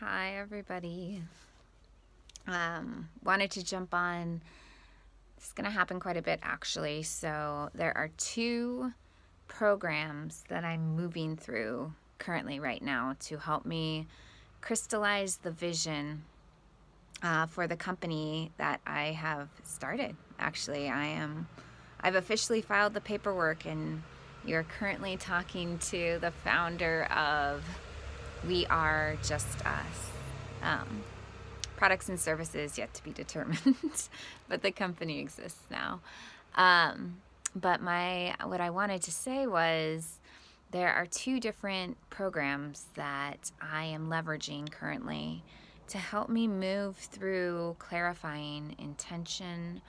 Hi, everybody. Um, wanted to jump on. It's going to happen quite a bit, actually. So, there are two programs that I'm moving through currently right now to help me crystallize the vision uh, for the company that I have started. Actually, I am. I've officially filed the paperwork, and you're currently talking to the founder of We Are Just Us. Um, products and services yet to be determined, but the company exists now. Um, but my what I wanted to say was there are two different programs that I am leveraging currently to help me move through clarifying intention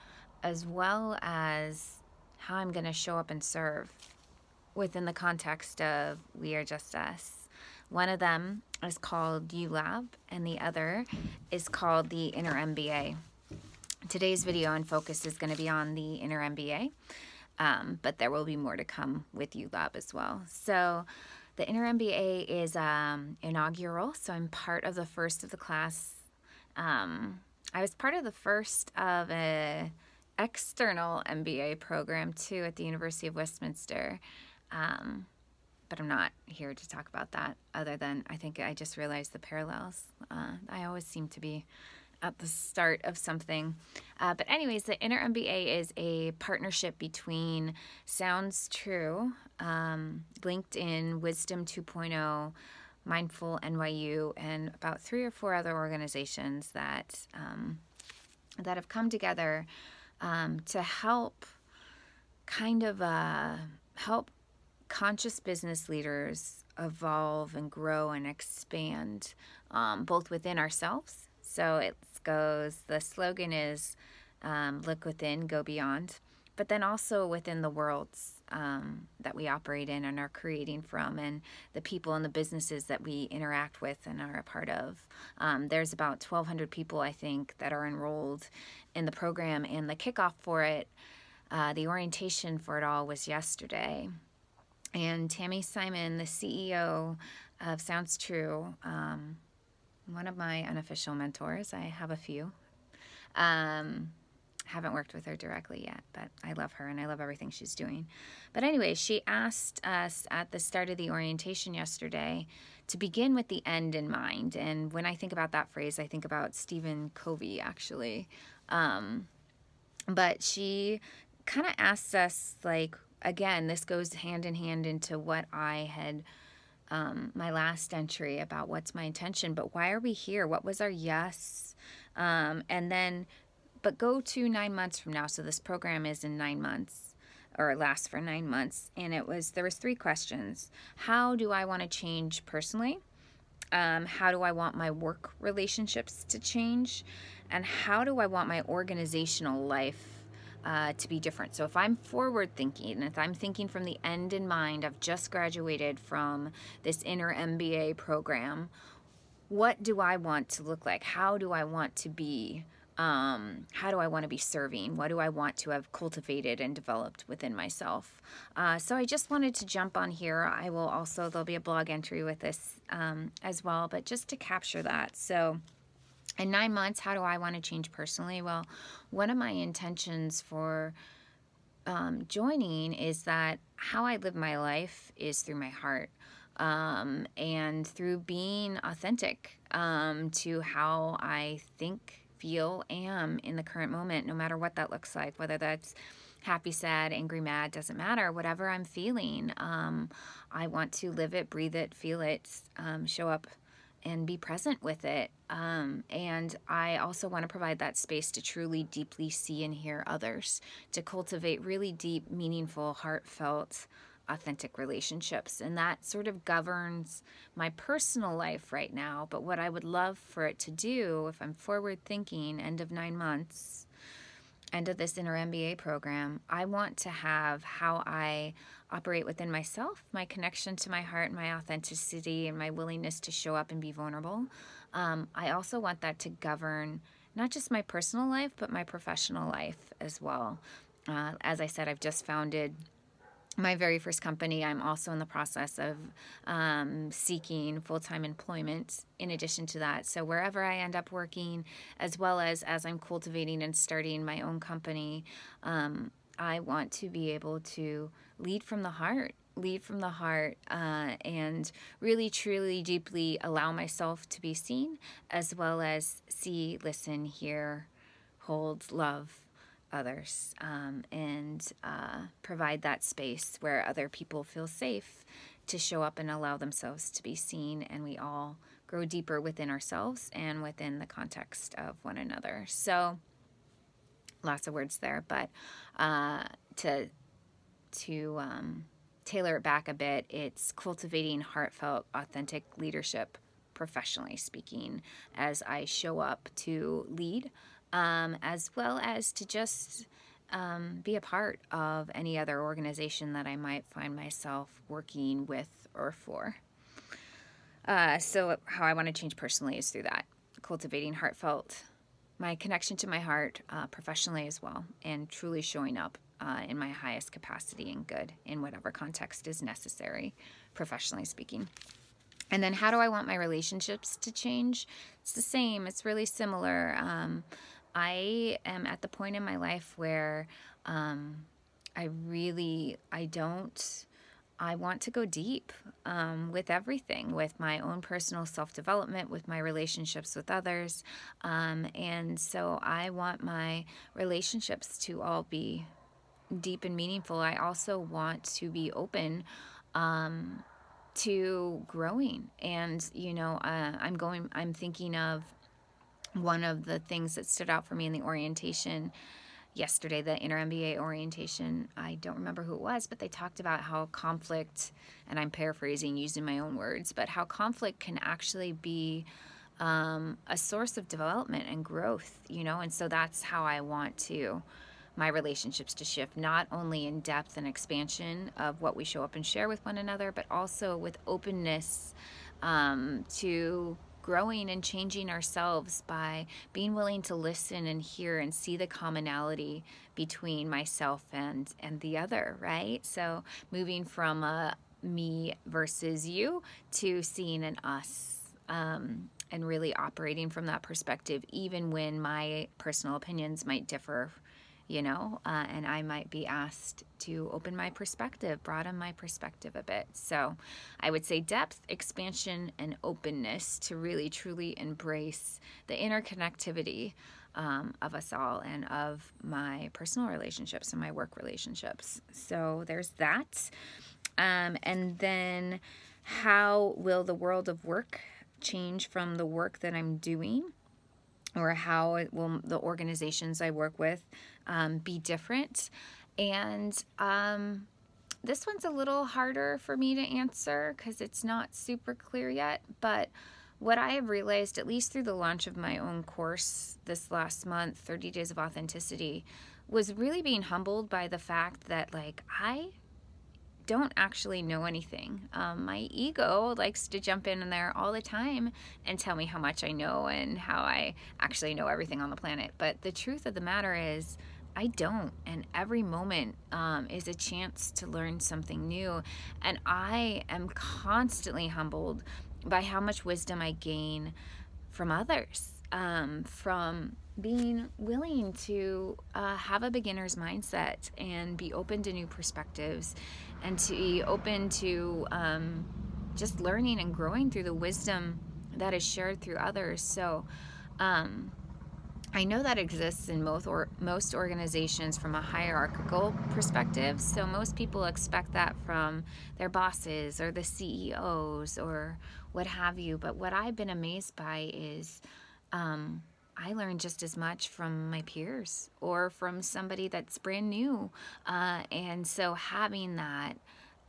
as well as how I'm going to show up and serve within the context of We Are Just Us. One of them is called ULab, and the other is called the Inner MBA. Today's video and focus is going to be on the Inner MBA, um, but there will be more to come with ULab as well. So, the Inner MBA is um, inaugural, so I'm part of the first of the class. Um, I was part of the first of a external MBA program too at the University of Westminster. Um, but I'm not here to talk about that other than I think I just realized the parallels. Uh, I always seem to be at the start of something. Uh, but, anyways, the Inner MBA is a partnership between Sounds True, um, LinkedIn, Wisdom 2.0, Mindful NYU, and about three or four other organizations that um, that have come together um, to help kind of uh, help conscious business leaders evolve and grow and expand um, both within ourselves. So it goes, the slogan is um, look within, go beyond, but then also within the worlds um, that we operate in and are creating from, and the people and the businesses that we interact with and are a part of. Um, there's about 1,200 people, I think, that are enrolled in the program, and the kickoff for it, uh, the orientation for it all was yesterday. And Tami Simon, the CEO of Sounds True, um, one of my unofficial mentors, I have a few. Um, haven't worked with her directly yet, but I love her and I love everything she's doing. But anyway, she asked us at the start of the orientation yesterday to begin with the end in mind. And when I think about that phrase, I think about Stephen Covey actually. Um, but she kind of asked us, like, again, this goes hand in hand into what I had. Um, my last entry about what's my intention, but why are we here? What was our yes? Um, and then, but go to nine months from now. So this program is in nine months or lasts for nine months. And it was, there was three questions. How do I want to change personally? Um, how do I want my work relationships to change? And how do I want my organizational life uh, to be different. So if I'm forward thinking, and if I'm thinking from the end in mind, I've just graduated from this inner MBA program, what do I want to look like? How do I want to be? Um, how do I want to be serving? What do I want to have cultivated and developed within myself? Uh, so I just wanted to jump on here. I will also, there'll be a blog entry with this um, as well, but just to capture that. So, in nine months, how do I want to change personally? Well, one of my intentions for um, joining is that how I live my life is through my heart um, and through being authentic um, to how I think, feel, am in the current moment, no matter what that looks like, whether that's happy, sad, angry, mad, doesn't matter. Whatever I'm feeling, um, I want to live it, breathe it, feel it, um, show up and be present with it. Um, and I also want to provide that space to truly deeply see and hear others, to cultivate really deep, meaningful, heartfelt, authentic relationships. And that sort of governs my personal life right now. But what I would love for it to do, if I'm forward thinking, end of nine months, end of this inner MBA program, I want to have how I operate within myself, my connection to my heart, my authenticity, and my willingness to show up and be vulnerable. Um, I also want that to govern not just my personal life, but my professional life as well. Uh, as I said, I've just founded my very first company, I'm also in the process of um, seeking full time employment in addition to that. So, wherever I end up working, as well as as I'm cultivating and starting my own company, um, I want to be able to lead from the heart, lead from the heart, uh, and really, truly, deeply allow myself to be seen, as well as see, listen, hear, hold, love others um, and uh, provide that space where other people feel safe to show up and allow themselves to be seen, and we all grow deeper within ourselves and within the context of one another. So, lots of words there, but uh, to to um, tailor it back a bit, it's cultivating heartfelt, authentic leadership, professionally speaking, as I show up to lead um, as well as to just um, be a part of any other organization that I might find myself working with or for. Uh, so, how I want to change personally is through that cultivating heartfelt, my connection to my heart uh, professionally as well, and truly showing up uh, in my highest capacity and good in whatever context is necessary, professionally speaking. And then, how do I want my relationships to change? It's the same, it's really similar. Um, I am at the point in my life where um, I really I don't I want to go deep um, with everything, with my own personal self development, with my relationships with others. Um, and so I want my relationships to all be deep and meaningful. I also want to be open um, to growing. And, you know, uh, I'm going, I'm thinking of one of the things that stood out for me in the orientation yesterday, the inner MBA orientation, I don't remember who it was, but they talked about how conflict, and I'm paraphrasing using my own words, but how conflict can actually be um, a source of development and growth, you know, and so that's how I want to my relationships to shift not only in depth and expansion of what we show up and share with one another, but also with openness um, to growing and changing ourselves by being willing to listen and hear and see the commonality between myself and and the other right? So moving from a me versus you to seeing an us um, and really operating from that perspective even when my personal opinions might differ you know, uh, and I might be asked to open my perspective, broaden my perspective a bit. So I would say depth, expansion, and openness to really truly embrace the interconnectivity um, of us all and of my personal relationships and my work relationships. So there's that. Um, and then how will the world of work change from the work that I'm doing? or how will the organizations I work with um, be different. And um, this one's a little harder for me to answer because it's not super clear yet. But what I have realized, at least through the launch of my own course this last month, 30 Days of Authenticity, was really being humbled by the fact that, like, I don't actually know anything. Um, my ego likes to jump in there all the time and tell me how much I know and how I actually know everything on the planet. But the truth of the matter is, I don't. And every moment um, is a chance to learn something new. And I am constantly humbled by how much wisdom I gain from others, um, from being willing to uh, have a beginner's mindset and be open to new perspectives and to be open to um, just learning and growing through the wisdom that is shared through others. So, um, I know that exists in most or most organizations from a hierarchical perspective. So most people expect that from their bosses or the CEOs or what have you. But what I've been amazed by is um, I learn just as much from my peers or from somebody that's brand new. Uh, and so having that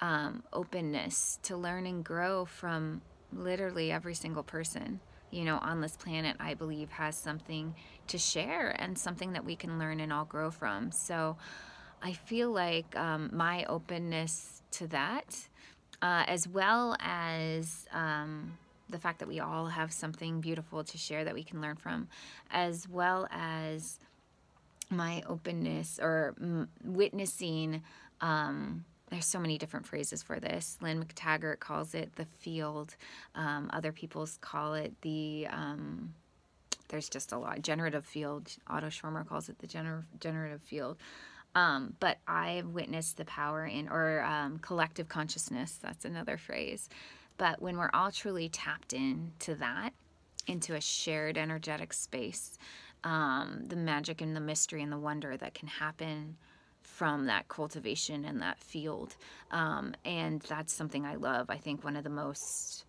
um, openness to learn and grow from literally every single person, you know, on this planet, I believe has something to share and something that we can learn and all grow from. So I feel like um, my openness to that, uh, as well as, um, the fact that we all have something beautiful to share that we can learn from, as well as my openness or m- witnessing um, there's so many different phrases for this. Lynne McTaggart calls it the field. Um, other people's call it the, um, there's just a lot. Generative field. Otto Scharmer calls it the gener- generative field. Um, but I've witnessed the power in, or um, collective consciousness, that's another phrase. But when we're all truly tapped into that, into a shared energetic space, um, the magic and the mystery and the wonder that can happen from that cultivation and that field. Um, and that's something I love. I think one of the most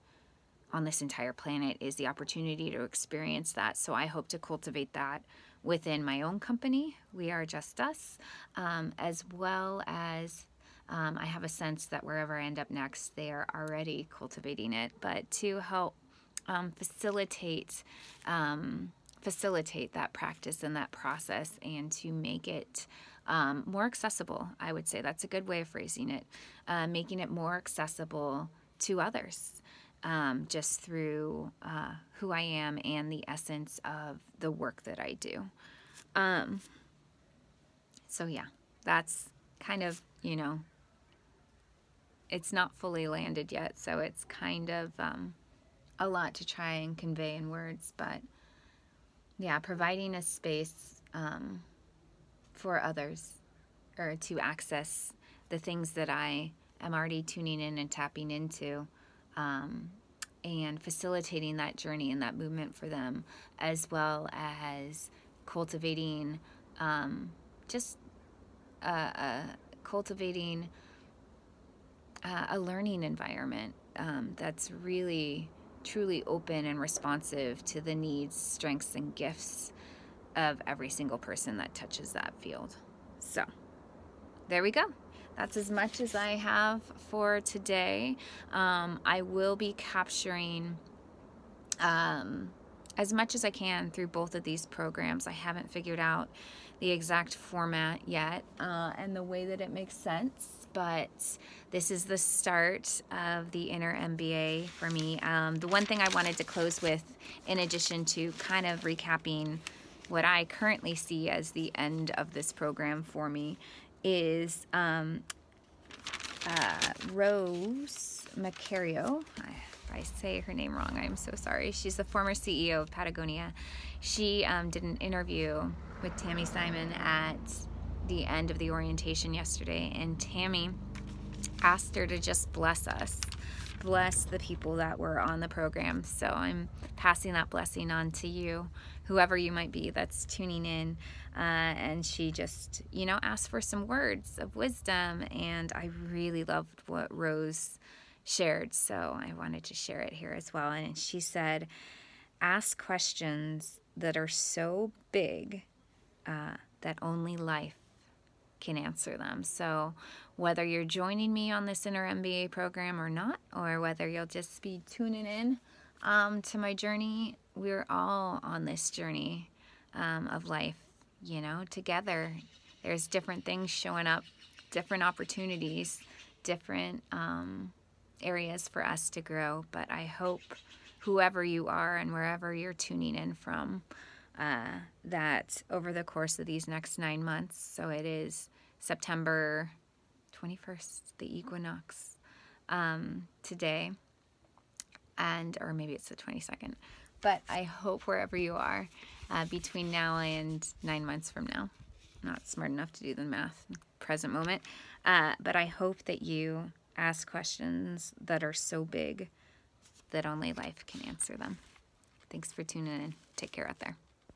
on this entire planet is the opportunity to experience that. So I hope to cultivate that within my own company, We Are Just Us, um, as well as um, I have a sense that wherever I end up next, they are already cultivating it. But to help um, facilitate um, facilitate that practice and that process, and to make it um, more accessible, I would say that's a good way of phrasing it, uh, making it more accessible to others um, just through uh, who I am and the essence of the work that I do. Um, so, yeah, that's kind of, you know, it's not fully landed yet, so it's kind of um, a lot to try and convey in words, but yeah, providing a space um, for others or to access the things that I am already tuning in and tapping into um, and facilitating that journey and that movement for them, as well as cultivating um, just uh, uh, cultivating uh, a learning environment um, that's really truly open and responsive to the needs, strengths, and gifts of every single person that touches that field. So, there we go that's as much as I have for today. Um, I will be capturing um, as much as I can through both of these programs. I haven't figured out the exact format yet uh, and the way that it makes sense, but this is the start of the inner MBA for me. Um, the one thing I wanted to close with, in addition to kind of recapping what I currently see as the end of this program for me, is um, uh, Rose Macario. If I say her name wrong, I'm so sorry. She's the former CEO of Patagonia. She um, did an interview with Tami Simon at the end of the orientation yesterday, and Tammy asked her to just bless us, bless the people that were on the program. So I'm passing that blessing on to you whoever you might be that's tuning in. Uh, and she just, you know, asked for some words of wisdom. And I really loved what Rose shared. So I wanted to share it here as well. And she said, ask questions that are so big uh, that only life can answer them. So, whether you're joining me on this Inner MBA program or not, or whether you'll just be tuning in um, to my journey, we're all on this journey um, of life, you know, together. There's different things showing up, different opportunities, different um, areas for us to grow. But I hope whoever you are and wherever you're tuning in from, uh, that over the course of these next nine months, so it is September 21st, the equinox um, today, and or maybe it's the 22nd. But I hope wherever you are uh, between now and nine months from now, not smart enough to do the math present moment, uh, but I hope that you ask questions that are so big that only life can answer them. Thanks for tuning in. Take care out there.